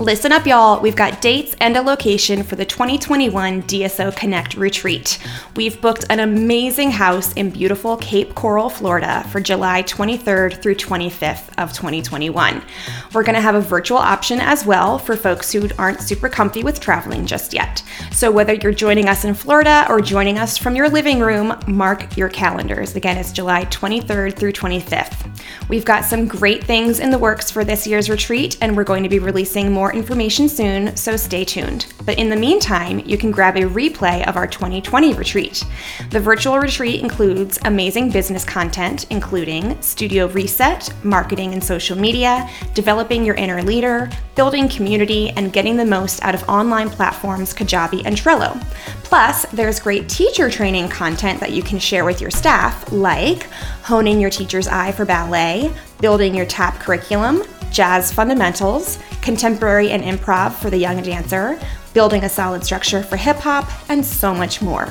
Listen up, y'all. We've got dates and a location for the 2021 DSO Connect retreat. We've booked an amazing house in beautiful Cape Coral, Florida for July 23rd through 25th of 2021. We're going to have a virtual option as well for folks who aren't super comfy with traveling just yet. So whether you're joining us in Florida or joining us from your living room, mark your calendars. Again, it's July 23rd through 25th. We've got some great things in the works for this year's retreat, and we're going to be releasing more information soon, so stay tuned. But in the meantime, you can grab a replay of our 2020 retreat. The virtual retreat includes amazing business content, including studio reset, marketing and social media, developing your inner leader, building community, and getting the most out of online platforms Kajabi and Trello. Plus, there's great teacher training content that you can share with your staff, like honing your teacher's eye for ballet, building your tap curriculum, jazz fundamentals, contemporary and improv for the young dancer, building a solid structure for hip hop, and so much more.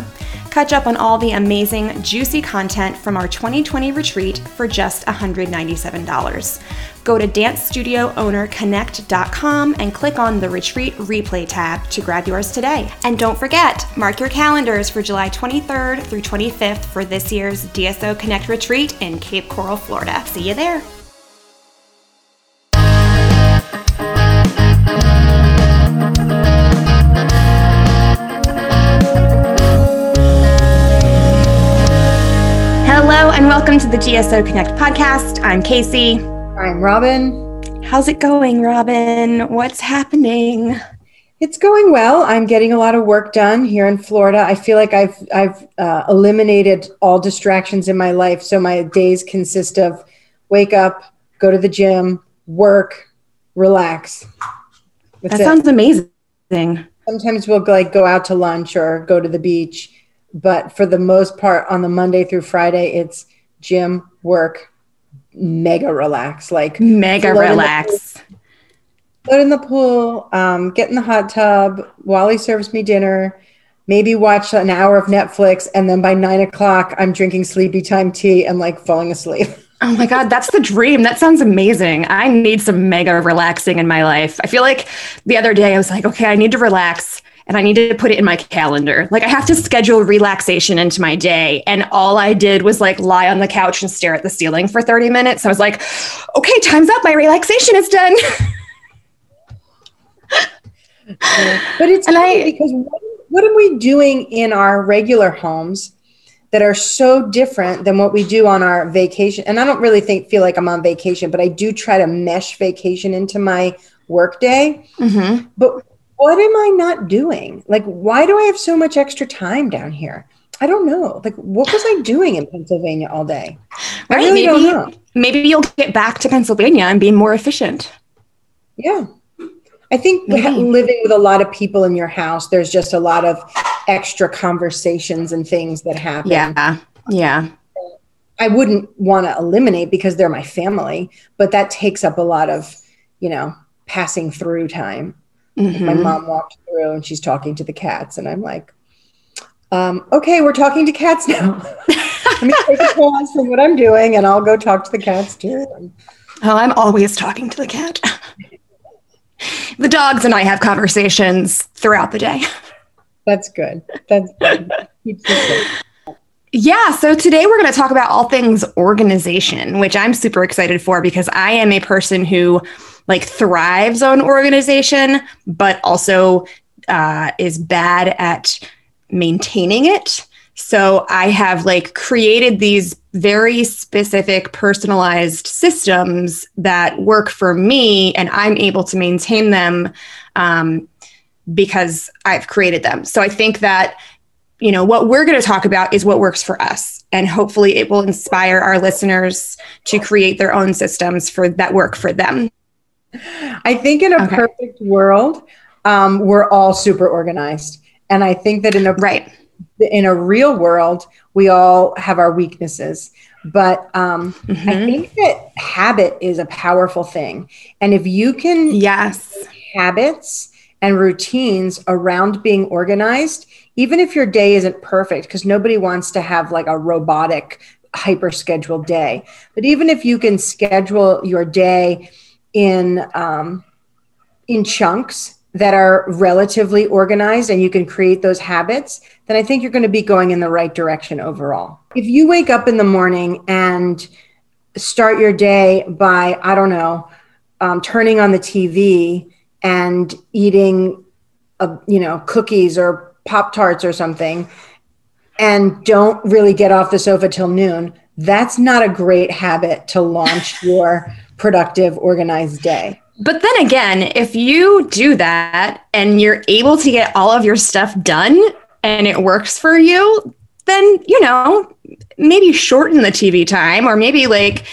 Catch up on all the amazing, juicy content from our 2020 retreat for just $197. Go to dancestudioownerconnect.com and click on the retreat replay tab to grab yours today. And don't forget, mark your calendars for July 23rd through 25th for this year's DSO Connect retreat in Cape Coral, Florida. See you there. And welcome to the DSO Connect podcast. I'm Casey. I'm Robin. How's it going, Robin? What's happening? It's going well. I'm getting a lot of work done here in Florida. I feel like I've I've uh, eliminated all distractions in my life, so my days consist of wake up, go to the gym, work, relax. That's that sounds it. amazing. Sometimes we'll like go out to lunch or go to the beach but for the most part on the monday through friday it's gym work mega relax like mega relax Put in the pool um, get in the hot tub wally serves me dinner maybe watch an hour of netflix and then by nine o'clock i'm drinking sleepy time tea and like falling asleep Oh my God, that's the dream. That sounds amazing. I need some mega relaxing in my life. I feel like the other day I was like, okay, I need to relax and I need to put it in my calendar. Like I have to schedule relaxation into my day. And all I did was like lie on the couch and stare at the ceiling for 30 minutes. I was like, okay, time's up. My relaxation is done. but it's and I, because what, what are we doing in our regular homes that are so different than what we do on our vacation? And I don't really think feel like I'm on vacation, but I do try to mesh vacation into my workday. Mm-hmm. But what am I not doing? Like, why do I have so much extra time down here? I don't know. Like, what was I doing in Pennsylvania all day? Right. I really maybe, don't know. Maybe you'll get back to Pennsylvania and be more efficient. Yeah. I think living with a lot of people in your house, there's just a lot of extra conversations and things that happen. Yeah. Yeah. I wouldn't want to eliminate because they're my family, but that takes up a lot of, you know, passing through time. Mm-hmm. My mom walked through and she's talking to the cats, and I'm like, um, okay, we're talking to cats now. Let me take a pause from what I'm doing, and I'll go talk to the cats too. Oh, I'm always talking to the cat. the dogs and I have conversations throughout the day. That's good. That's good. Yeah, so today we're going to talk about all things organization, which I'm super excited for because I am a person who like thrives on organization, but also uh, is bad at maintaining it. So I have like created these very specific personalized systems that work for me, and I'm able to maintain them um, because I've created them. So I think that you know what we're going to talk about is what works for us and hopefully it will inspire our listeners to create their own systems for that work for them I think in a okay. perfect world, um, we're all super organized, and I think that in a right in a real world, we all have our weaknesses. But um, mm-hmm. I think that habit is a powerful thing, and if you can yes habits and routines around being organized, even if your day isn't perfect, because nobody wants to have like a robotic hyper scheduled day. But even if you can schedule your day in um, in chunks that are relatively organized and you can create those habits, then I think you're going to be going in the right direction overall. If you wake up in the morning and start your day by, I don't know, um, turning on the TV and eating, a, you know, cookies or Pop Tarts or something, and don't really get off the sofa till noon, that's not a great habit to launch your productive, organized day. But then again, if you do that and you're able to get all of your stuff done and it works for you, then, you know, maybe shorten the TV time or maybe like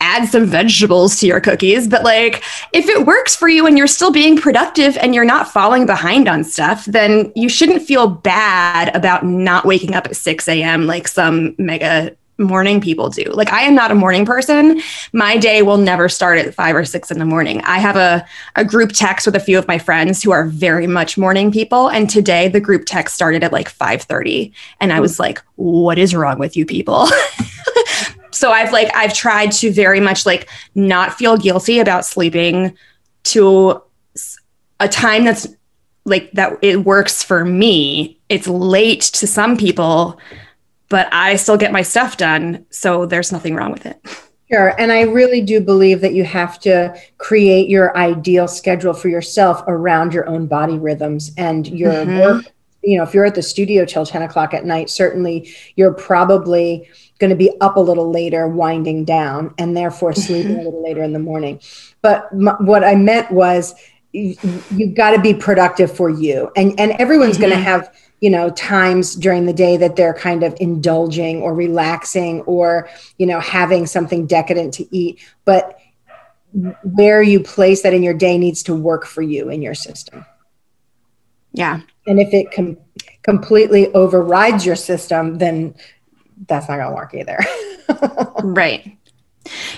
add some vegetables to your cookies. But like, if it works for you and you're still being productive and you're not falling behind on stuff, then you shouldn't feel bad about not waking up at 6 a.m. like some mega morning people do. Like I am not a morning person. My day will never start at five or six in the morning. I have a, a group text with a few of my friends who are very much morning people. And today the group text started at like 5:30. And I hmm. was like, what is wrong with you people? so I've like I've tried to very much like not feel guilty about sleeping to a time that's like that it works for me. It's late to some people but I still get my stuff done. So there's nothing wrong with it. Sure. And I really do believe that you have to create your ideal schedule for yourself around your own body rhythms and your mm-hmm. work. You know, if you're at the studio till 10 o'clock at night, certainly you're probably going to be up a little later, winding down, and therefore sleeping mm-hmm. a little later in the morning. But m- what I meant was you, have got to be productive for you. And, and everyone's mm-hmm. going to have you know times during the day that they're kind of indulging or relaxing or you know having something decadent to eat but where you place that in your day needs to work for you in your system yeah and if it com- completely overrides your system then that's not going to work either right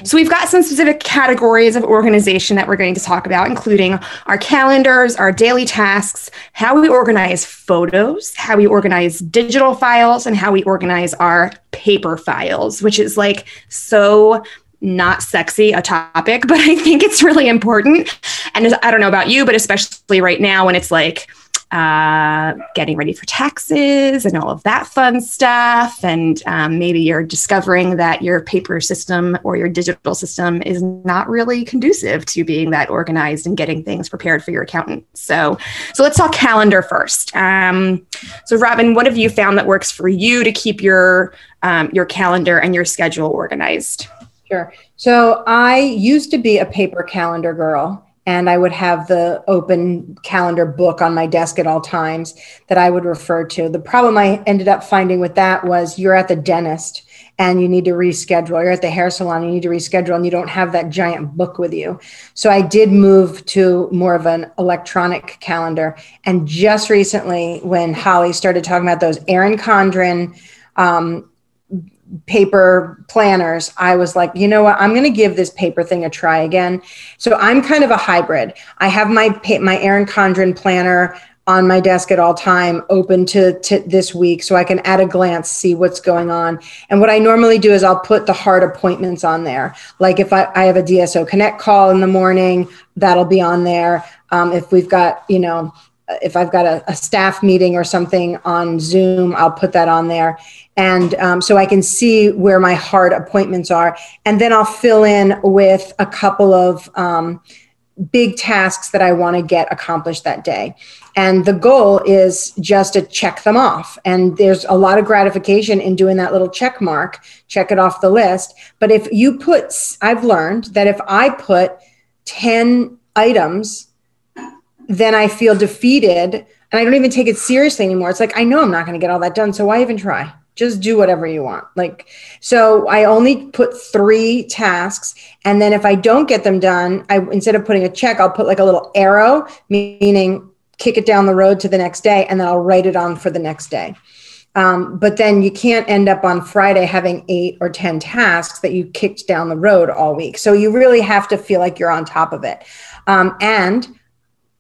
so we've got some specific categories of organization that we're going to talk about, including our calendars, our daily tasks, how we organize photos, how we organize digital files, and how we organize our paper files, which is like so not sexy a topic, but I think it's really important. And I don't know about you, but especially right now when it's like, uh, getting ready for taxes and all of that fun stuff. And um, maybe you're discovering that your paper system or your digital system is not really conducive to being that organized and getting things prepared for your accountant. So, so let's talk calendar first. Um, so, Robin, what have you found that works for you to keep your um, your calendar and your schedule organized? Sure. So I used to be a paper calendar girl and I would have the open calendar book on my desk at all times that I would refer to. The problem I ended up finding with that was you're at the dentist and you need to reschedule. You're at the hair salon, you need to reschedule, and you don't have that giant book with you. So I did move to more of an electronic calendar. And just recently, when Holly started talking about those Erin Condren um, paper planners, I was like, you know what? I'm going to give this paper thing a try again. So I'm kind of a hybrid. I have my my Erin Condren planner on my desk at all time open to, to this week so i can at a glance see what's going on and what i normally do is i'll put the hard appointments on there like if i, I have a dso connect call in the morning that'll be on there um, if we've got you know if I've got a, a, staff meeting or something on Zoom, I'll put that on there. And um, so I can see where my hard appointments are. And then I'll fill in with a couple of um, big tasks that I want to get accomplished that day. And the goal is just to check them off. And there's a lot of gratification in doing that little check mark, check it off the list. But if you put, I've learned that if I put 10 items then I feel defeated and I don't even take it seriously anymore. It's like, I know I'm not going to get all that done. So why even try? Just do whatever you want. Like, so I only put three tasks. And then if I don't get them done, I, instead of putting a check, I'll put like a little arrow, meaning kick it down the road to the next day. And then I'll write it on for the next day. Um, but then you can't end up on Friday having eight or 10 tasks that you kicked down the road all week. So you really have to feel like you're on top of it. Um, and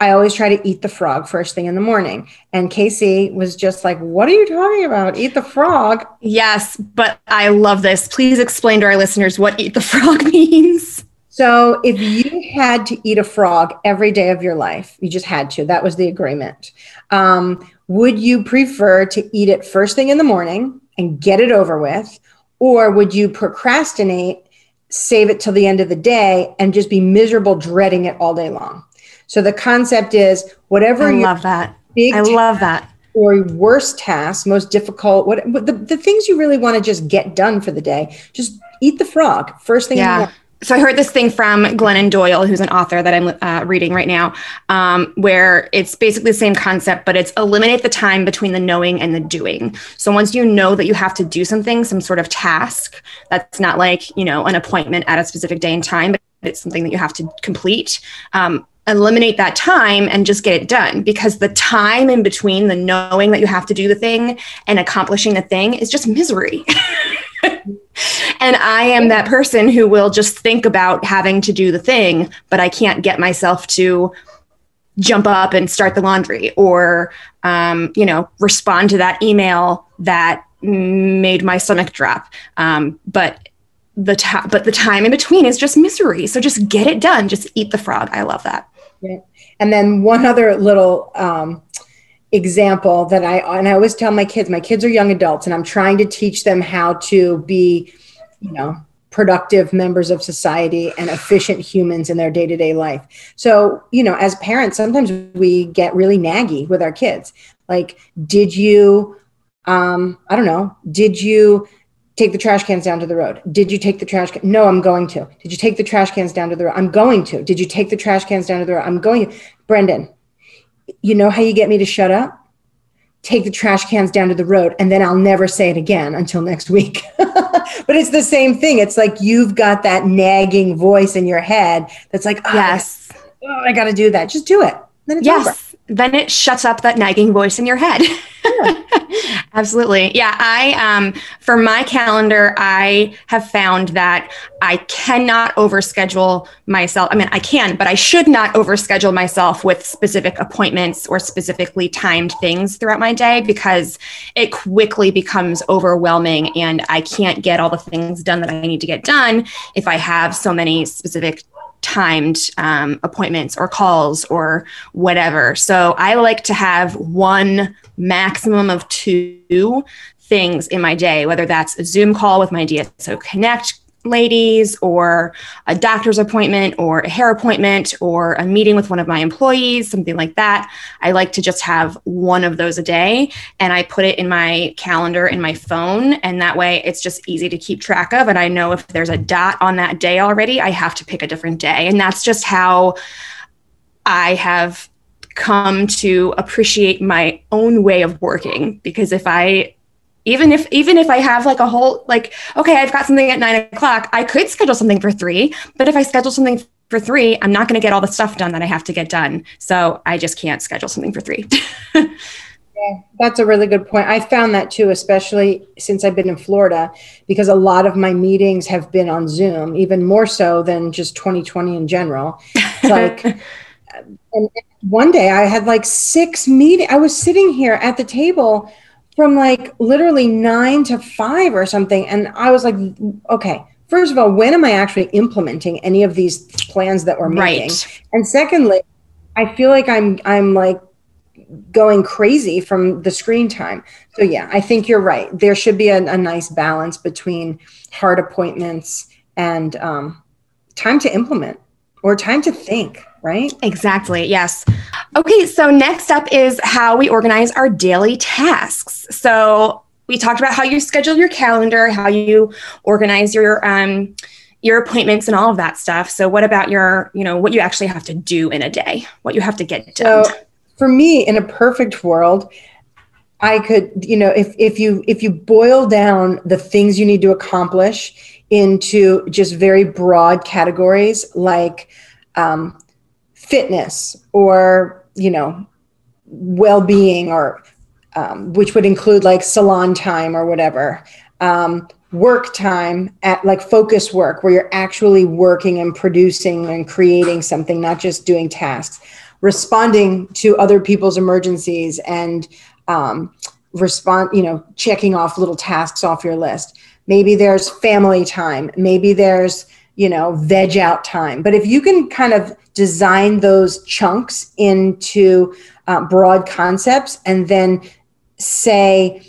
I always try to eat the frog first thing in the morning. And Casey was just like, What are you talking about? Eat the frog. Yes, but I love this. Please explain to our listeners what eat the frog means. So if you had to eat a frog every day of your life, you just had to, that was the agreement. Um, would you prefer to eat it first thing in the morning and get it over with? Or would you procrastinate, save it till the end of the day, and just be miserable dreading it all day long? So the concept is whatever I love that. I love that. Or worst task, most difficult, what, what the, the things you really want to just get done for the day, just eat the frog first thing yeah so I heard this thing from Glennon Doyle, who's an author that I'm uh, reading right now, um, where it's basically the same concept, but it's eliminate the time between the knowing and the doing. So once you know that you have to do something, some sort of task, that's not like you know an appointment at a specific day and time, but it's something that you have to complete. Um, eliminate that time and just get it done because the time in between the knowing that you have to do the thing and accomplishing the thing is just misery. and I am that person who will just think about having to do the thing, but I can't get myself to jump up and start the laundry or, um, you know, respond to that email that made my stomach drop. Um, but the but the time in between is just misery. So just get it done. Just eat the frog. I love that. Yeah. And then one other little um, example that I and I always tell my kids, my kids are young adults and I'm trying to teach them how to be, you know, productive members of society and efficient humans in their day-to-day life. So, you know, as parents, sometimes we get really naggy with our kids. Like, did you um I don't know, did you take the trash cans down to the road. Did you take the trash can? No, I'm going to. Did you take the trash cans down to the road? I'm going to. Did you take the trash cans down to the road? I'm going to. Brendan, you know how you get me to shut up? Take the trash cans down to the road, and then I'll never say it again until next week. but it's the same thing. It's like you've got that nagging voice in your head that's like, oh, yes, oh, I got to do that. Just do it. Then it's yes. over then it shuts up that nagging voice in your head. Yeah. Absolutely. Yeah. I, um, for my calendar, I have found that I cannot overschedule myself. I mean, I can, but I should not overschedule myself with specific appointments or specifically timed things throughout my day because it quickly becomes overwhelming and I can't get all the things done that I need to get done if I have so many specific timed um, appointments or calls or whatever. So I like to have one maximum of two things in my day, whether that's a Zoom call with my DSO Connect ladies or a doctor's appointment or a hair appointment or a meeting with one of my employees, something like that. I like to just have one of those a day and I put it in my calendar in my phone. And that way it's just easy to keep track of. And I know if there's a dot on that day already, I have to pick a different day. And that's just how I have come to appreciate my own way of working because if I even if even if i have like a whole like okay i've got something at nine o'clock i could schedule something for three but if i schedule something for three i'm not going to get all the stuff done that i have to get done so i just can't schedule something for three yeah, that's a really good point. I found that too, especially since I've been in Florida, because a lot of my meetings have been on Zoom, even more so than just 2020 in general. Like, and one day I had like six meetings. I was sitting here at the table from like literally nine to five or something. And I was like, okay, first of all, when am I actually implementing any of these plans that we're making? Right. And secondly, I feel like I'm I'm like going crazy from the screen time. So yeah, I think you're right. There should be a, a nice balance between hard appointments and um, time to implement or time to think right? Exactly. Yes. Okay. So, next up is how we organize our daily tasks. So, we talked about how you schedule your calendar, how you organize your, um, your appointments and all of that stuff. So what about your, you know, what you actually have to do in a day, what you have to get done? So for me, in a perfect world, I could, you know, if if you if you boil down the things you need to accomplish into just very broad categories like um, fitness or you know well-being or um, which would include like salon time or whatever um, work time at like focus work where you're actually working and producing and creating something not just doing tasks. Responding to other people's emergencies and um, respond you know checking off little tasks off your list. Maybe there's family time. Maybe there's you know, veg out time. But if you can kind of design those chunks into uh, broad concepts and then say,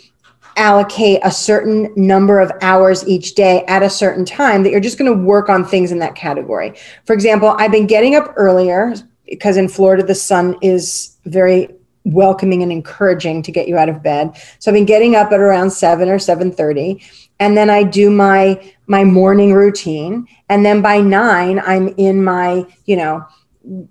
allocate a certain number of hours each day at a certain time that you're just going to work on things in that category. For example, I've been getting up earlier because in Florida the sun is very welcoming and encouraging to get you out of bed. So I've been getting up at around 7 or 7:30 and then I do my my morning routine and then by 9 I'm in my, you know,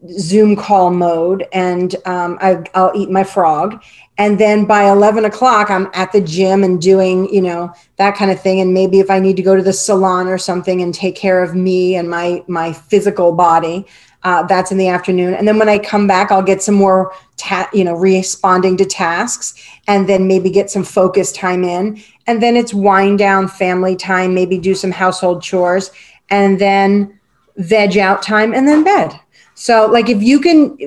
Zoom call mode and um, I, will eat my frog. And then by 11 o'clock, I'm at the gym and doing, you know, that kind of thing. And maybe if I need to go to the salon or something and take care of me and my, my physical body, uh, that's in the afternoon. And then when I come back, I'll get some more, ta- you know, responding to tasks and then maybe get some focus time in. And then it's wind down family time, maybe do some household chores and then veg out time and then bed. So, like, if you can,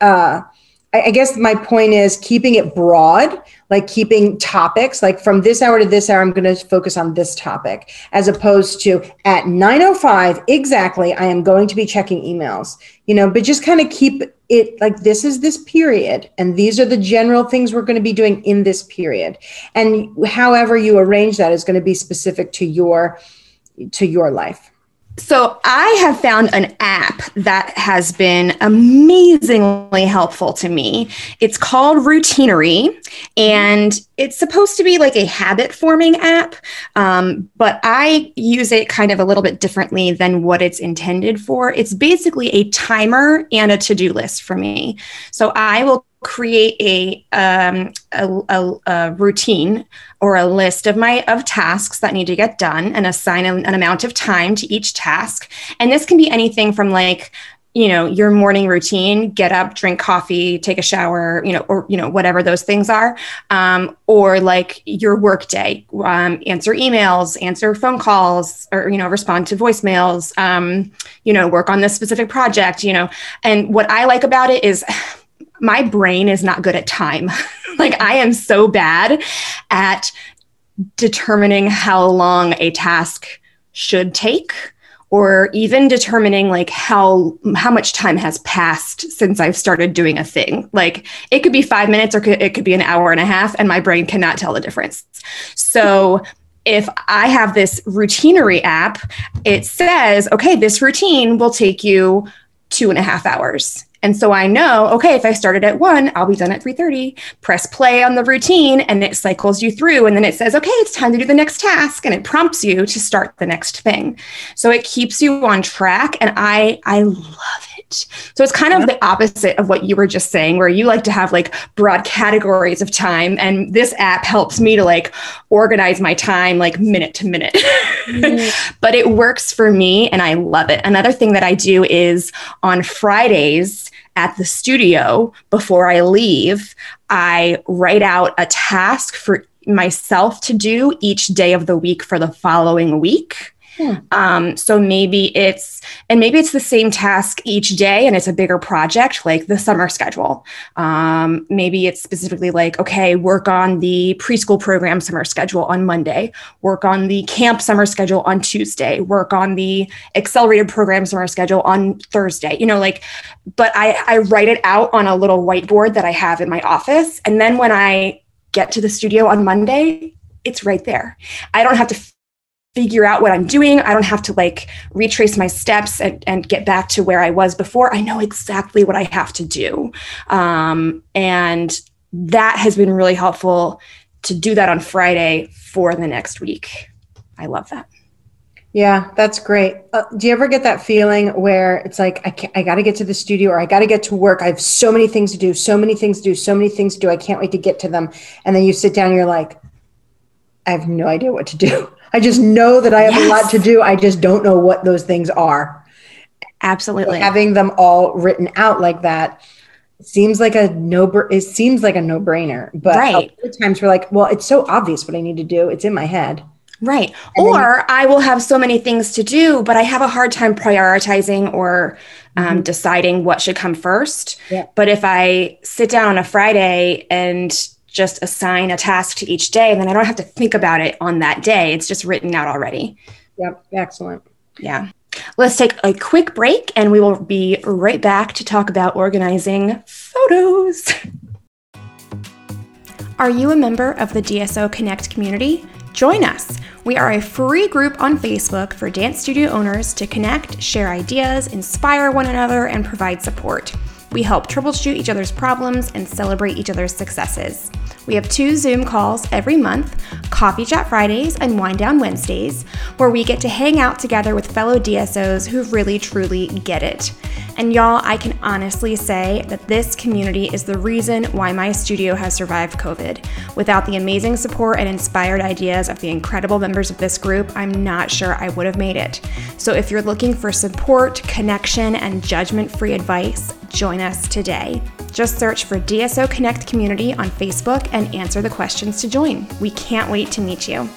uh, I guess my point is keeping it broad, like keeping topics, like from this hour to this hour, I'm going to focus on this topic, as opposed to at 9:05 exactly, I am going to be checking emails. You know, but just kind of keep it like this is this period, and these are the general things we're going to be doing in this period, and however you arrange that is going to be specific to your to your life. So I have found an app that has been amazingly helpful to me. It's called Routinery, and it's supposed to be like a habit forming app, um, but I use it kind of a little bit differently than what it's intended for. It's basically a timer and a to do list for me. So I will create a, um, a, a, a, routine or a list of my of tasks that need to get done and assign an, an amount of time to each task. And this can be anything from like you know your morning routine get up drink coffee take a shower you know or you know whatever those things are um, or like your work day um, answer emails answer phone calls or you know respond to voicemails um, you know work on this specific project you know. And what i like about it is my brain is not good at time. like I am so bad at determining how long a task should take or even determining like how how much time has passed since I've started doing a thing. Like it could be 5 minutes or it could be an hour and a half and my brain cannot tell the difference. So if I have this routinery app, it says, okay, this routine will take you two and a half hours. And so I know, okay, if I started at one, I'll be done at 3:30. Press play on the routine and it cycles you through. And then it says, okay, it's time to do the next task. And it prompts you to start the next thing. So it keeps you on track. And I I love it. So it's kind of the opposite of what you were just saying, where you like to have like broad categories of time. And this app helps me to like organize my time like minute to minute. Mm-hmm. but it works for me and I love it. Another thing that I do is on Fridays, at the studio before I leave, I write out a task for myself to do each day of the week for the following week. Hmm. Um, so maybe it's, and maybe it's the same task each day and it's a bigger project like the summer schedule. Um, maybe it's specifically like, okay, work on the preschool program summer schedule on Monday, work on the camp summer schedule on Tuesday, work on the accelerated program summer schedule on Thursday, you know, like, but I, I write it out on a little whiteboard that I have in my office. And then when I get to the studio on Monday, it's right there. I don't have to figure out what I'm doing. I don't have to like retrace my steps and, and get back to where I was before. I know exactly what I have to do. Um, and that has been really helpful to do that on Friday for the next week. I love that. Yeah, that's great. Uh, do you ever get that feeling where it's like, I, I got to get to the studio or I got to get to work? I have so many things to do, so many things to do, so many things to do. I can't wait to get to them. And then you sit down and you're like, I have no idea what to do. I just know that I have yes. a lot to do. I just don't know what those things are. Absolutely. So having them all written out like that seems like a no it seems like a no-brainer. But right. times we're like, well, it's so obvious what I need to do. It's in my head. Right. And or then, I will have so many things to do, but I have a hard time prioritizing or um, mm-hmm. deciding what should come first. Yeah. But if I sit down on a Friday and just assign a task to each day and then I don't have to think about it on that day. It's just written out already. Yep. Excellent. Yeah. Let's take a quick break and we will be right back to talk about organizing photos. Are you a member of the DSO Connect community? Join us. We are a free group on Facebook for dance studio owners to connect, share ideas, inspire one another, and provide support. We help troubleshoot each other's problems and celebrate each other's successes. We have two Zoom calls every month Coffee Chat Fridays and Wind Down Wednesdays, where we get to hang out together with fellow DSOs who really truly get it. And y'all, I can honestly say that this community is the reason why my studio has survived COVID. Without the amazing support and inspired ideas of the incredible members of this group, I'm not sure I would have made it. So if you're looking for support, connection, and judgment free advice, join us today. Just search for DSO Connect Community on Facebook and answer the questions to join. We can't wait to meet you.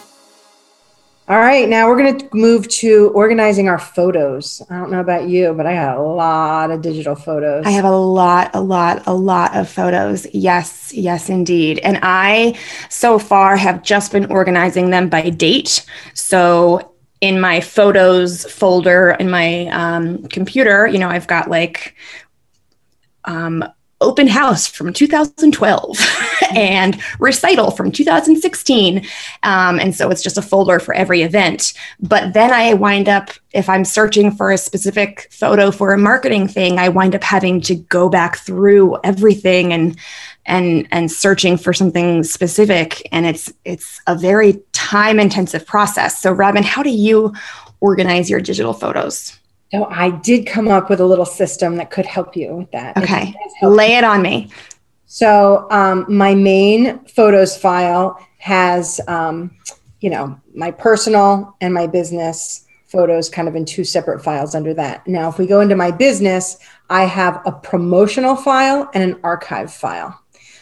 All right, now we're going to move to organizing our photos. I don't know about you, but I got a lot of digital photos. I have a lot, a lot, a lot of photos. Yes, yes, indeed. And I so far have just been organizing them by date. So in my photos folder in my um, computer, you know, I've got like um, open house from 2012 and recital from 2016 um, and so it's just a folder for every event. But then i wind up if i'm searching for a specific photo for a marketing thing i wind up having to go back through everything and and and searching for something specific. And it's it's a very time intensive process. So robin how do you organize your digital photos so I did come up with a little system that could help you with that. Okay. Lay it on me. So um, my main photos file has, um, you know, my personal and my business photos kind of in two separate files under that. Now, if we go into my business, I have a promotional file and an archive file.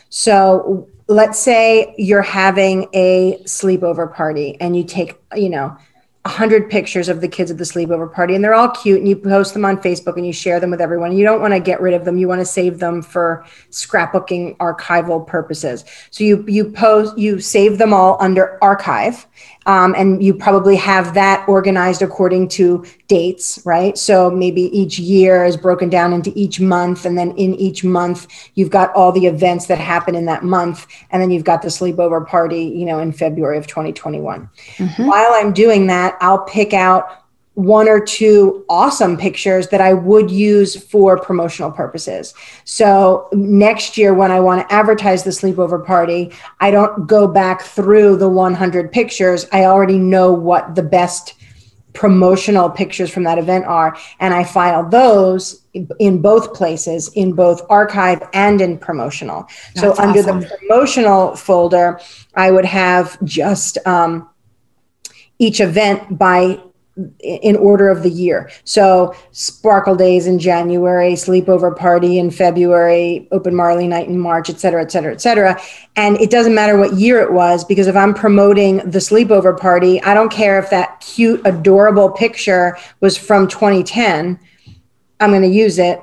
So let's say you're having a sleepover party and you take, you know, 100 pictures of the kids at the sleepover party and they're all cute and you post them on Facebook and you share them with everyone. You don't want to get rid of them. You want to save them for scrapbooking archival purposes. So you you post you save them all under archive um, and you probably have that organized according to dates, right? So maybe each year is broken down into each month. And then in each month, you've got all the events that happen in that month. And then you've got the sleepover party, you know, in February of 2021. Mm-hmm. While I'm doing that, I'll pick out one or two awesome pictures that I would use for promotional purposes. So next year, when I want to advertise the sleepover party, I don't go back through the 100 pictures. I already know what the best promotional pictures from that event are, and I file those in both places, in both archive and in promotional. That's so under awesome. the promotional folder, I would have just um, each event by in order of the year. So Sparkle Days in January, Sleepover Party in February, Open Marley Night in March, et cetera, et cetera, et cetera. And it doesn't matter what year it was because if I'm promoting the Sleepover Party, I don't care if that cute, adorable picture was from 2010. I'm going to use it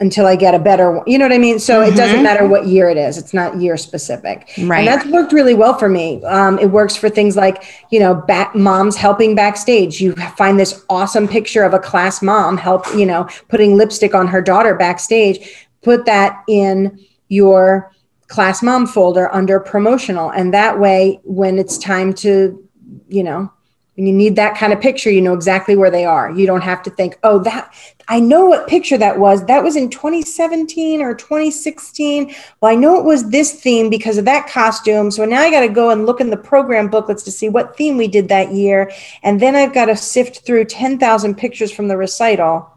until I get a better one. You know what I mean? So mm-hmm. it doesn't mm-hmm. matter what year it is. It's not year specific. Right. And that's worked really well for me. Um, it works for things like, you know, back moms helping backstage. You find this awesome picture of a class mom help, you know, putting lipstick on her daughter backstage. Put that in your class mom folder under promotional. And that way, when it's time to, you know, when you need that kind of picture, you know exactly where they are. You don't have to think, oh, that I know what picture that was. That was in 2017 or 2016. Well, I know it was this theme because of that costume. So now I got to go and look in the program booklets to see what theme we did that year. And then I've got to sift through 10,000 pictures from the recital.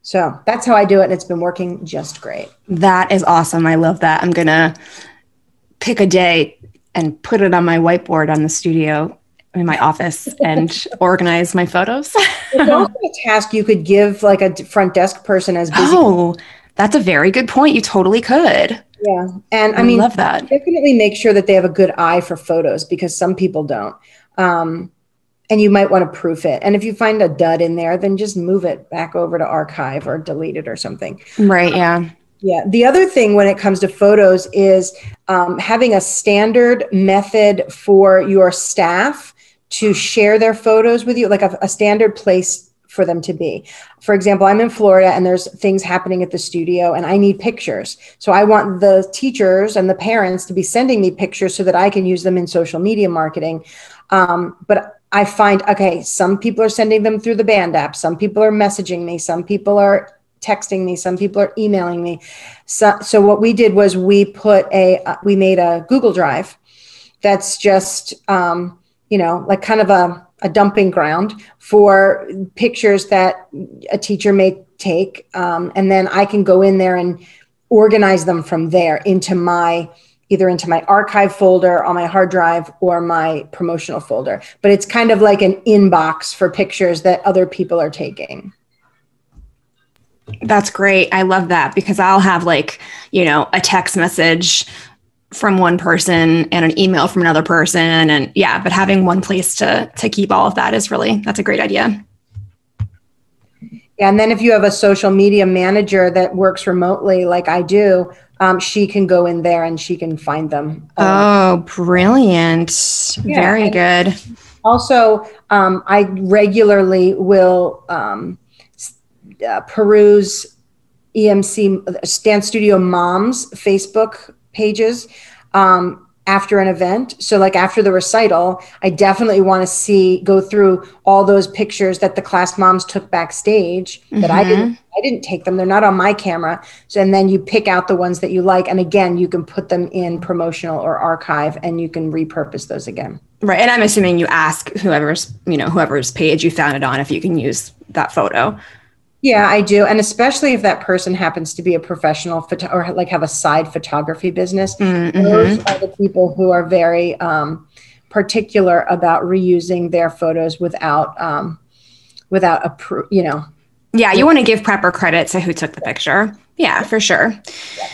So that's how I do it. And it's been working just great. That is awesome. I love that. I'm going to pick a day and put it on my whiteboard on the studio in my office and organize my photos. it's also a task you could give like a front desk person as busy. Oh, that's a very good point. You totally could. Yeah. And I, I mean, love that. Definitely make sure that they have a good eye for photos because some people don't. Um, and you might want to proof it. And if you find a dud in there, then just move it back over to archive or delete it or something. Right. Yeah. Yeah. The other thing when it comes to photos is um, having a standard method for your staff to share their photos with you, like a, a standard place for them to be. For example, I'm in Florida and there's things happening at the studio and I need pictures. So I want the teachers and the parents to be sending me pictures so that I can use them in social media marketing. Um, but I find, okay, some people are sending them through the band app, some people are messaging me, some people are texting me some people are emailing me so, so what we did was we put a uh, we made a google drive that's just um, you know like kind of a a dumping ground for pictures that a teacher may take. Um, and then I can go in there and organize them from there into my either into my archive folder on my hard drive or my promotional folder. But it's kind of like an inbox for pictures that other people are taking. That's great. I love that because I'll have like, you know, a text message from one person and an email from another person. And yeah but having one place to to keep all of that is really that's a great idea. Yeah, and then if you have a social media manager that works remotely like i do um, she can go in there and she can find them. Um, oh brilliant. Yeah, very good. also um, i regularly will um, uh, peruse emc dance studio moms facebook pages um, after an event. So, like after the recital, I definitely want to see go through all those pictures that the class moms took backstage that mm-hmm. I didn't. I didn't take them. They're not on my camera. So, and then you pick out the ones that you like, and again, you can put them in promotional or archive, and you can repurpose those again. Right, and I'm assuming you ask whoever's you know whoever's page you found it on if you can use that photo. Yeah, I do. And especially if that person happens to be a professional photo or like have a side photography business, mm-hmm. those are the people who are very um, particular about reusing their photos without, um, without a, you know. Yeah, you want to give proper credit to who took the picture. Yeah, for sure. Yeah.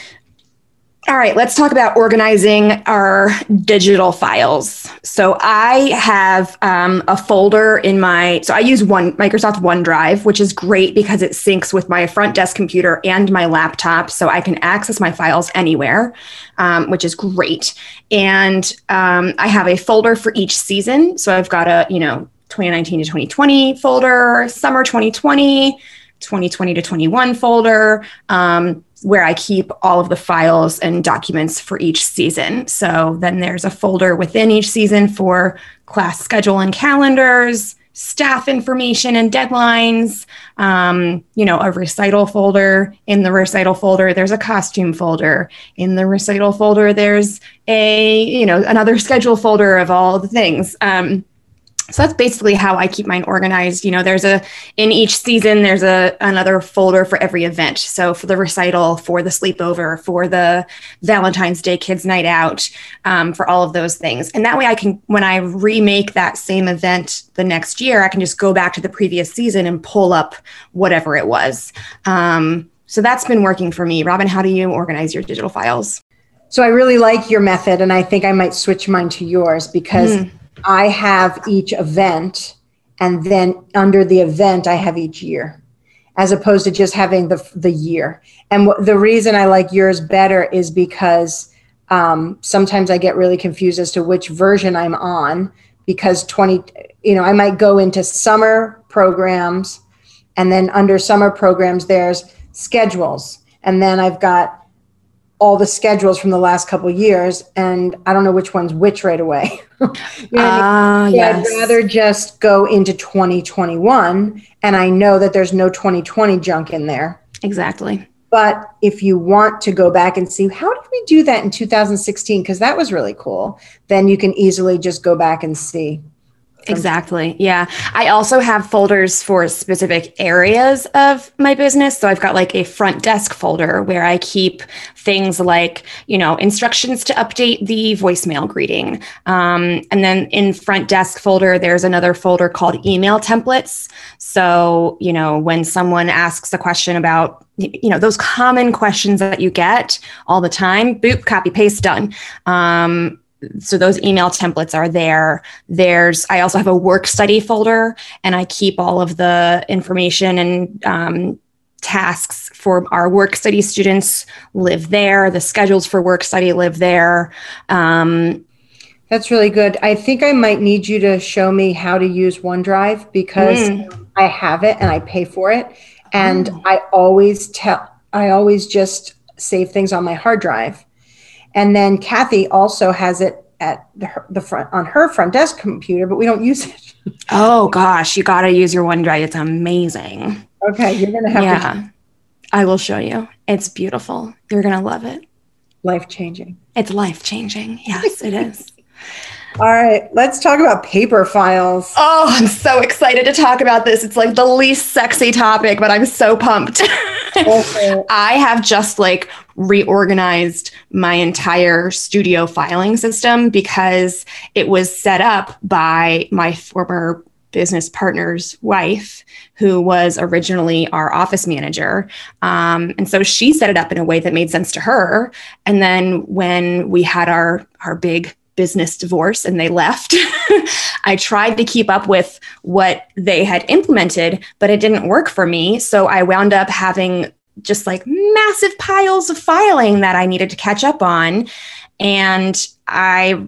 All right, let's talk about organizing our digital files. So I have um, a folder in my, so I use one Microsoft OneDrive, which is great because it syncs with my front desk computer and my laptop, so I can access my files anywhere, um, which is great. And um, I have a folder for each season. So I've got a, you know, 2019 to 2020 folder, summer 2020, 2020 to 21 folder. Um, where I keep all of the files and documents for each season. So then there's a folder within each season for class schedule and calendars, staff information and deadlines, um, you know, a recital folder. In the recital folder, there's a costume folder. In the recital folder, there's a, you know, another schedule folder of all the things. Um, so that's basically how i keep mine organized. You know there's a in each season there's a another folder for every event. So for the recital for the sleepover for the valentine's day kids night out um, for all of those things. And that way i can when i remake that same event the next year i can just go back to the previous season and pull up whatever it was. Um, so that's been working for me. Robin how do you organize your digital files? So i really like your method and i think i might switch mine to yours because mm I have each event, and then under the event, I have each year, as opposed to just having the the year. And the reason I like yours better is because um, sometimes I get really confused as to which version I'm on because 20, you know, I might go into summer programs, and then under summer programs, there's schedules, and then I've got all the schedules from the last couple years and I don't know which one's which right away. you know uh, yes. I'd rather just go into 2021 and I know that there's no 2020 junk in there. Exactly. But if you want to go back and see how did we do that in 2016 because that was really cool, then you can easily just go back and see. Exactly. Yeah. I also have folders for specific areas of my business. So I've got like a front desk folder where I keep things like, you know, instructions to update the voicemail greeting. Um, and then in front desk folder, there's another folder called email templates. So, you know, when someone asks a question about, you know, those common questions that you get all the time, boop, copy, paste, done. Um, so those email templates are there there's i also have a work study folder and i keep all of the information and um, tasks for our work study students live there the schedules for work study live there um, that's really good i think i might need you to show me how to use onedrive because mm. I have it and I pay for it. And mm. I always tell, I always just save things on my hard drive. And then Kathy also has it at the, the front on her front desk computer, but we don't use it. oh gosh, you got to use your OneDrive. It's amazing. Okay, you're gonna have yeah. to. I will show you. It's beautiful. You're gonna love it. Life changing. It's life changing. Yes, it is. All right, let's talk about paper files. Oh, I'm so excited to talk about this. It's like the least sexy topic, but I'm so pumped. okay. I have just like reorganized my entire studio filing system because it was set up by my former business partner's wife, who was originally our office manager. Um, and so she set it up in a way that made sense to her. And then when we had our our big business divorce and they left. I tried to keep up with what they had implemented, but it didn't work for me. So I wound up having just like massive piles of filing that I needed to catch up on. And I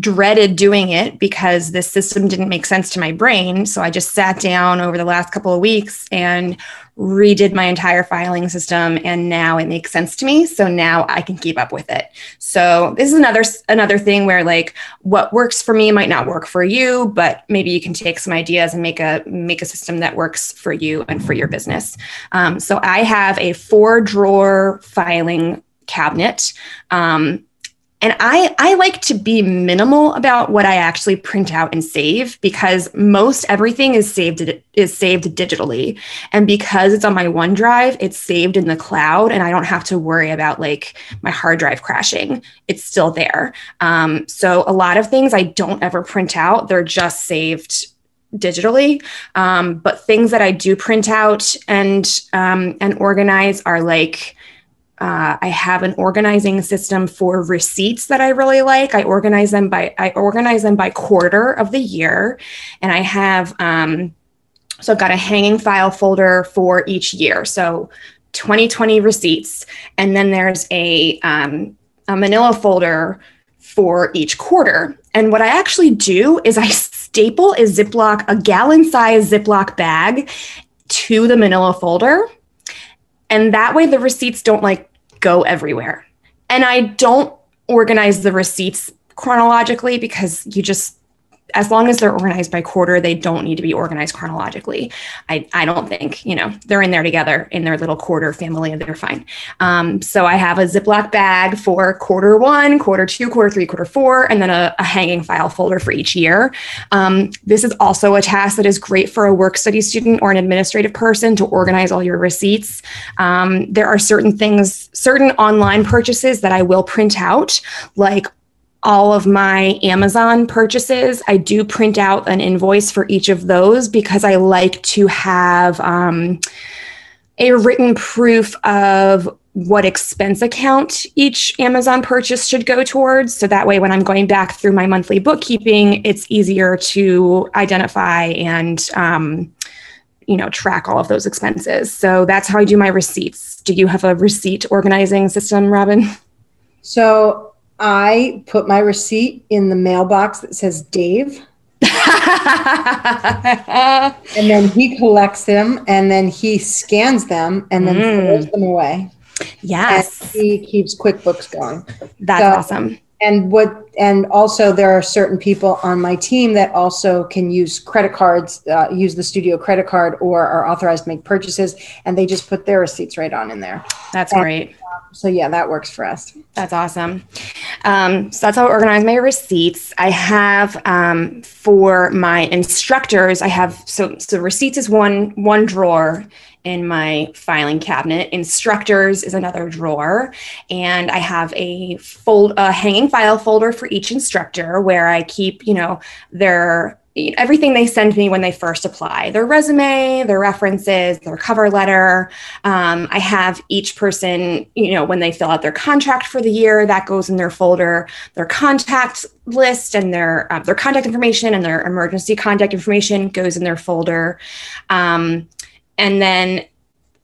dreaded doing it because this system didn't make sense to my brain. So I just sat down over the last couple of weeks and redid my entire filing system and now it makes sense to me. So now i can keep up with it. So this is another another thing where like what works for me might not work for you but maybe you can take some ideas and make a make a system that works for you and for your business. Um, so i have a four drawer filing cabinet. Um, and I, I like to be minimal about what I actually print out and save because most everything is saved is saved digitally. And because it's on my OneDrive, it's saved in the cloud and I don't have to worry about like my hard drive crashing. It's still there. Um, so a lot of things I don't ever print out, they're just saved digitally. Um, but things that I do print out and um, and organize are like uh, I have an organizing system for receipts that I really like. I organize them by I organize them by quarter of the year, and I have um, so I've got a hanging file folder for each year. So 2020 receipts, and then there's a um, a Manila folder for each quarter. And what I actually do is I staple a Ziploc, a gallon size Ziploc bag to the Manila folder. And that way the receipts don't like go everywhere. And I don't organize the receipts chronologically because you just as long as they're organized by quarter, they don't need to be organized chronologically. I, I don't think, you know, they're in there together in their little quarter family and they're fine. Um, so I have a Ziploc bag for quarter one, quarter two, quarter three, quarter four, and then a, a hanging file folder for each year. Um, this is also a task that is great for a work study student or an administrative person to organize all your receipts. Um, there are certain things, certain online purchases that I will print out, like all of my Amazon purchases, I do print out an invoice for each of those because I like to have um, a written proof of what expense account each Amazon purchase should go towards. So that way, when I'm going back through my monthly bookkeeping, it's easier to identify and um, you know track all of those expenses. So that's how I do my receipts. Do you have a receipt organizing system, Robin? So I put my receipt in the mailbox that says Dave. and then he collects them and then he scans them and then mm. throws them away. Yes. And he keeps QuickBooks going. That's so, awesome. And what and also there are certain people on my team that also can use credit cards, uh, use the studio credit card or are authorized to make purchases and they just put their receipts right on in there. That's and, great so yeah, that works for us. That's awesome. Um, so that's how I organize my receipts. I have um, for my instructors, I have so so receipts is one one drawer in my filing cabinet. Instructors is another drawer, and I have a fold a hanging file folder for each instructor where I keep you know their everything they send me when they first apply their resume their references their cover letter. Um, i have each person you know when they fill out their contract for the year that goes in their folder their contact list and their uh, their contact information and their emergency contact information goes in their folder. Um, and then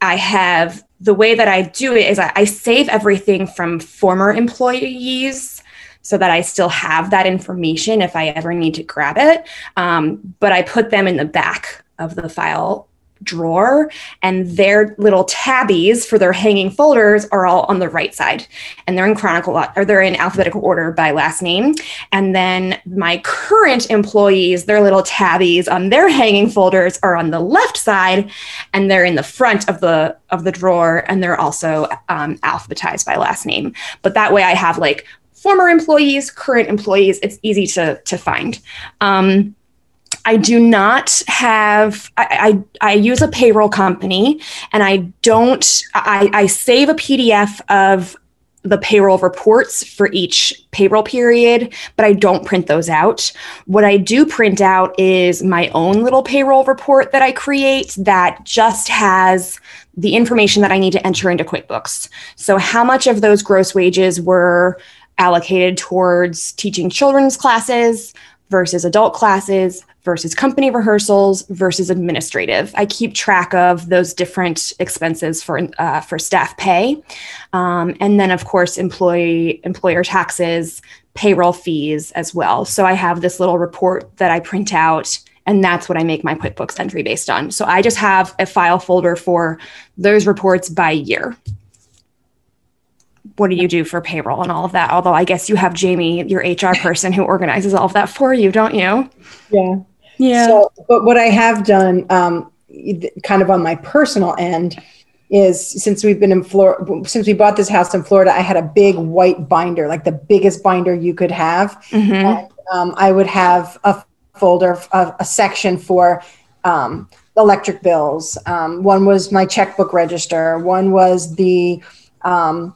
i have the way that i do it is I, I save everything from former employees so that I still have that information if I ever need to grab it. Um, but I put them in the back of the file drawer and their little tabbies for their hanging folders are all on the right side. And they're in chronicle or they're in alphabetical order by last name. And then my current employees their little tabbies on their hanging folders are on the left side and they're in the front of the of the drawer and they're also um, alphabetized by last name. But that way i have like former employees current employees it's easy to to find um, I do not have, I, I, I, use a payroll company and I don't, I, I save a PDF of the payroll reports for each payroll period, but I don't print those out. What I do print out is my own little payroll report that I create that just has the information that I need to enter into QuickBooks. So, how much of those gross wages were allocated towards teaching children's classes versus adult classes versus company rehearsals versus administrative. I keep track of those different expenses for uh, for staff pay, um, and then of course employee employer taxes, payroll fees as well. So I have this little report that I print out. And that's what I make my QuickBooks entry based on. So I just have a file folder for those reports by year what do you do for payroll and all of that? Although I guess you have Jamie, your HR person, who organizes all of that for you, don't you? Yeah. Yeah. So, but what I have done, um, kind of on my personal end, is since we've been in Florida, since we bought this house in Florida, I had a big white binder, like the biggest binder you could have. Mm-hmm. And, um, I would have a folder, a, a section for um, electric bills. Um, one was my checkbook register. One was the um,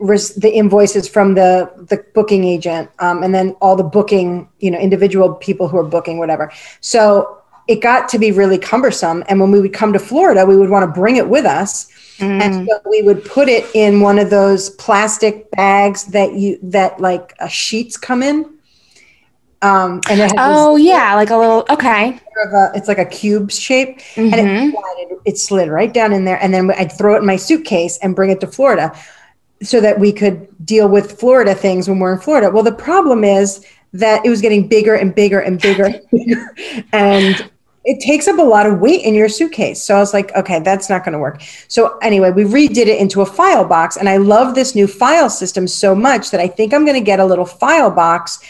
res- the invoices from the the booking agent, um, and then all the booking, you know, individual people who are booking, whatever. So it got to be really cumbersome. And when we would come to Florida, we would want to bring it with us. Mm. And so we would put it in one of those plastic bags that you that like uh, sheets come in. Um, and it oh yeah, like a little okay. A, it's like a cube shape, mm-hmm. and it, mm-hmm. slid, it slid right down in there. And then I'd throw it in my suitcase and bring it to Florida so that we could deal with Florida things when we're in Florida. Well, the problem is that it was getting bigger and bigger and bigger and, it takes up a lot of weight in your suitcase. So I was like, okay, that's not going to work. So anyway, we redid it into a file box, and I love this new file system so much that I think I'm going to get a little file box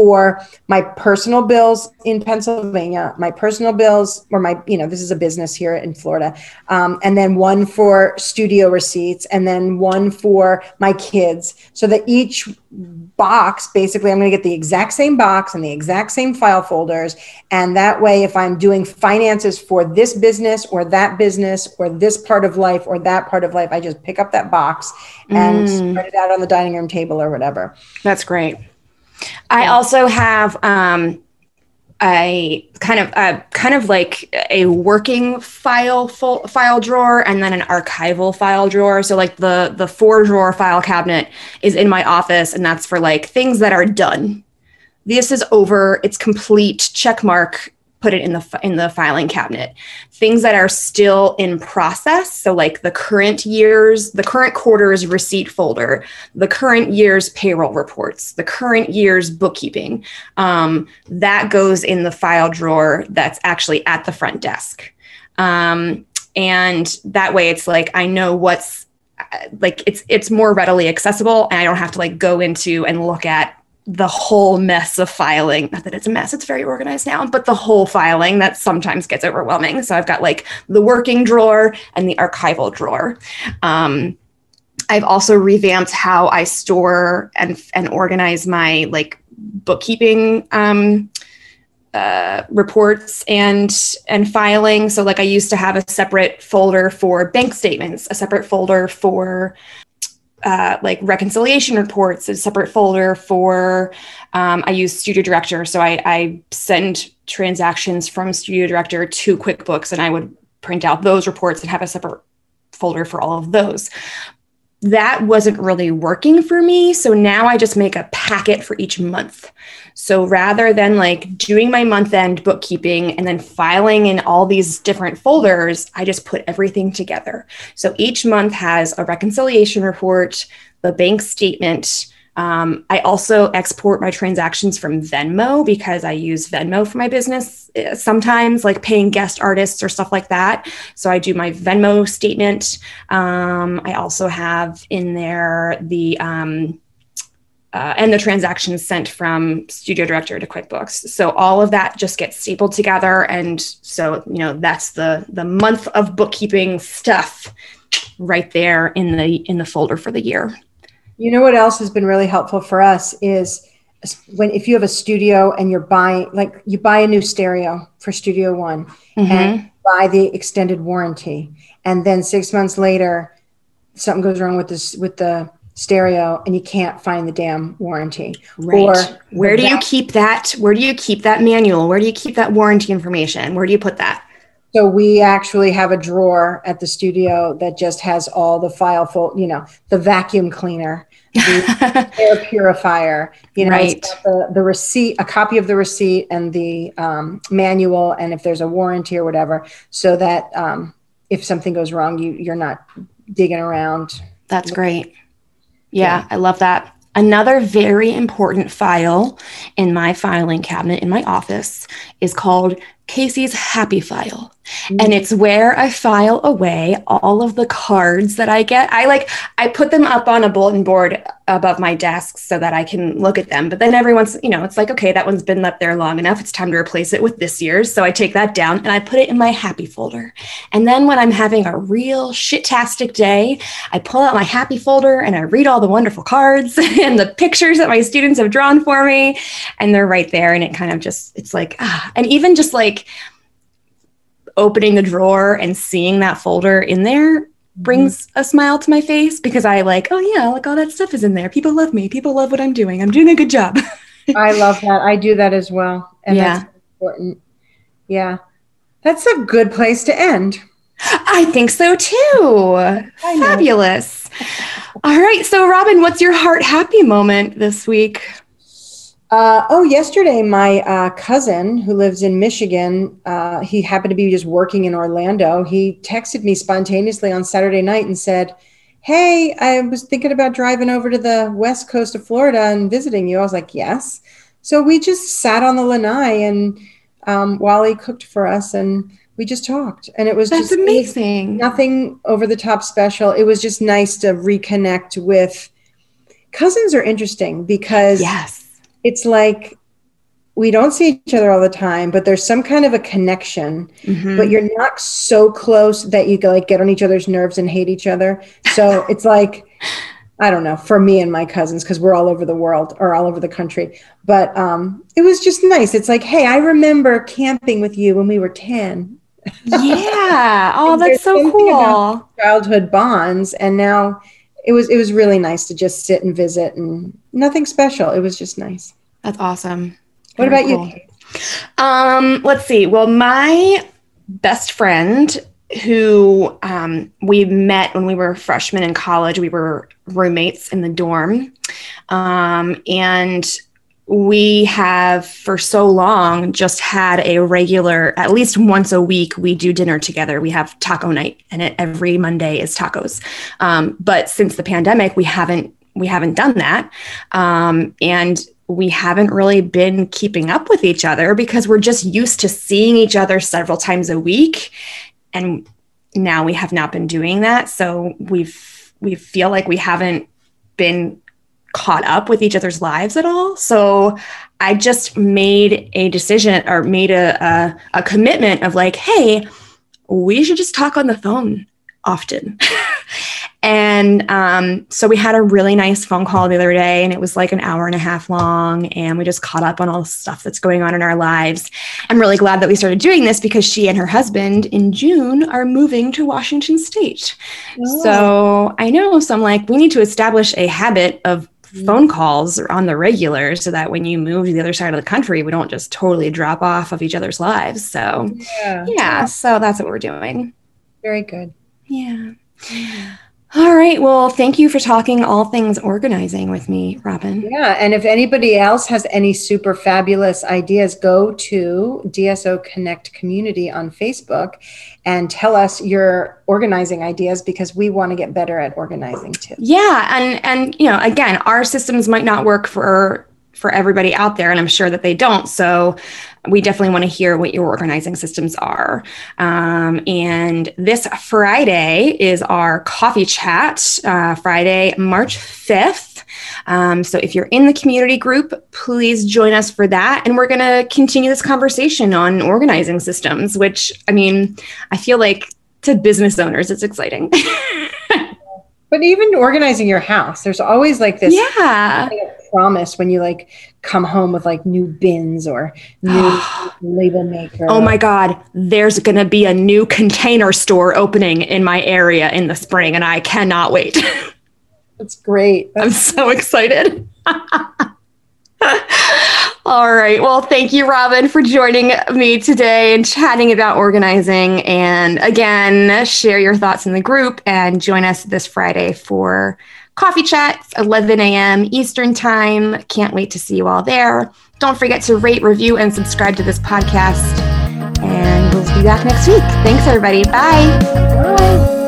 for my personal bills in Pennsylvania, my personal bills, or my, you know, this is a business here in Florida, um, and then one for studio receipts, and then one for my kids, so that each box, basically, I'm going to get the exact same box and the exact same file folders. And that way, if I'm doing finances for this business or that business or this part of life or that part of life, I just pick up that box and mm. spread it out on the dining room table or whatever. That's great. I also have um, a kind of a kind of like a working file full, file drawer and then an archival file drawer. So like the the four drawer file cabinet is in my office, and that's for like things that are done. This is over. It's complete. Check mark put it in the in the filing cabinet. Things that are still in process so like the current year's the current quarter's receipt folder the current year's payroll reports the current year's bookkeeping um, that goes in the file drawer that's actually at the front desk. Um, and that way it's like i know what's like it's it's more readily accessible and i don't have to like go into and look at the whole mess of filing. Not that it's a mess, it's very organized now, but the whole filing that sometimes gets overwhelming. So I've got like the working drawer and the archival drawer. Um, I've also revamped how I store and and organize my like bookkeeping um, uh, reports and and filing. So like I used to have a separate folder for bank statements, a separate folder for uh, like reconciliation reports, a separate folder for. Um, I use Studio Director, so I, I send transactions from Studio Director to QuickBooks, and I would print out those reports and have a separate folder for all of those that wasn't really working for me. So now I just make a packet for each month. So rather than like doing my month end bookkeeping and then filing in all these different folders, I just put everything together. So each month has a reconciliation report, the bank statement, Um, I also export my transactions from Venmo because I use Venmo for my business eh, sometimes, like paying guest artists or stuff like that. So I do my Venmo statement. Um, I also have in there the um, uh, and the transactions sent from Studio Director to QuickBooks. So all of that just gets stapled together, and so you know that's the the month of bookkeeping stuff right there in the in the folder for the year. You know what else has been really helpful for us is when if you have a studio and you're buying like you buy a new stereo for Studio One mm-hmm. and buy the extended warranty, and then six months later something goes wrong with this with the stereo and you can't find the damn warranty. Right. Or where do you keep that? Where do you keep that manual? Where do you keep that warranty information? Where do you put that? So we actually have a drawer at the studio that just has all the file full, you know, the vacuum cleaner, the air purifier, you know, right. the, the receipt, a copy of the receipt and the um, manual, and if there's a warranty or whatever, so that um, if something goes wrong, you you're not digging around. That's great. Yeah, yeah, I love that. Another very important file in my filing cabinet in my office is called Casey's Happy File. And it's where I file away all of the cards that I get. I like I put them up on a bulletin board above my desk so that I can look at them. But then every once, you know, it's like, okay, that one's been left there long enough. It's time to replace it with this year's. So I take that down and I put it in my happy folder. And then when I'm having a real shit-tastic day, I pull out my happy folder and I read all the wonderful cards and the pictures that my students have drawn for me. And they're right there. And it kind of just, it's like, ah, and even just like opening the drawer and seeing that folder in there brings mm-hmm. a smile to my face because I like, oh yeah, like all that stuff is in there. People love me. People love what I'm doing. I'm doing a good job. I love that. I do that as well. And yeah. that's important. Yeah. That's a good place to end. I think so too. Fabulous. all right. So Robin, what's your heart happy moment this week? Uh, oh, yesterday, my uh, cousin who lives in Michigan, uh, he happened to be just working in Orlando. He texted me spontaneously on Saturday night and said, Hey, I was thinking about driving over to the west coast of Florida and visiting you. I was like, Yes. So we just sat on the lanai and um, Wally cooked for us and we just talked. And it was That's just amazing. Nothing over the top special. It was just nice to reconnect with cousins are interesting because. Yes it's like we don't see each other all the time, but there's some kind of a connection, mm-hmm. but you're not so close that you like get on each other's nerves and hate each other. So it's like, I don't know, for me and my cousins, because we're all over the world or all over the country. But um, it was just nice. It's like, hey, I remember camping with you when we were 10. Yeah. Oh, that's so cool. Childhood bonds. And now it was it was really nice to just sit and visit and nothing special. It was just nice. That's awesome. What Very about cool. you? Um, let's see. Well, my best friend who um, we met when we were freshmen in college, we were roommates in the dorm. Um, and we have for so long just had a regular at least once a week we do dinner together. We have taco night and it, every monday is tacos. Um, but since the pandemic we haven't we haven't done that. Um, and we haven't really been keeping up with each other because we're just used to seeing each other several times a week. And now we have not been doing that. So we've we feel like we haven't been caught up with each other's lives at all. So I just made a decision or made a, a, a commitment of like, hey, we should just talk on the phone often. and um, so we had a really nice phone call the other day, and it was like an hour and a half long. And we just caught up on all the stuff that's going on in our lives. I'm really glad that we started doing this because she and her husband in June are moving to Washington State. Oh. So I know. So I'm like, we need to establish a habit of phone calls on the regular so that when you move to the other side of the country, we don't just totally drop off of each other's lives. So, yeah, yeah so that's what we're doing. Very good. Yeah. All right. Well, thank you for talking all things organizing with me, Robin. Yeah. And if anybody else has any super fabulous ideas, go to DSO Connect Community on Facebook and tell us your organizing ideas because we want to get better at organizing too. Yeah. And, and, you know, again, our systems might not work for for everybody out there, and I'm sure that they don't. So we definitely want to hear what your organizing systems are. Um, and this Friday is our coffee chat, uh, Friday, March 5th. Um, so if you're in the community group, please join us for that. And we're going to continue this conversation on organizing systems, which I mean, I feel like to business owners, it's exciting. but even organizing your house, there's always like this yeah promise when you like come home with like new bins or new label maker. Oh my God, there's going to be a new container store opening in my area in the spring, and I cannot wait. That's great. That's I'm so excited. All right. Well, thank you, Robin, for joining me today and chatting about organizing. And again, share your thoughts in the group and join us this Friday for coffee chat, 11 a.m. Eastern Time. Can't wait to see you all there. Don't forget to rate, review, and subscribe to this podcast. And we'll be back next week. Thanks, everybody. Bye. Bye.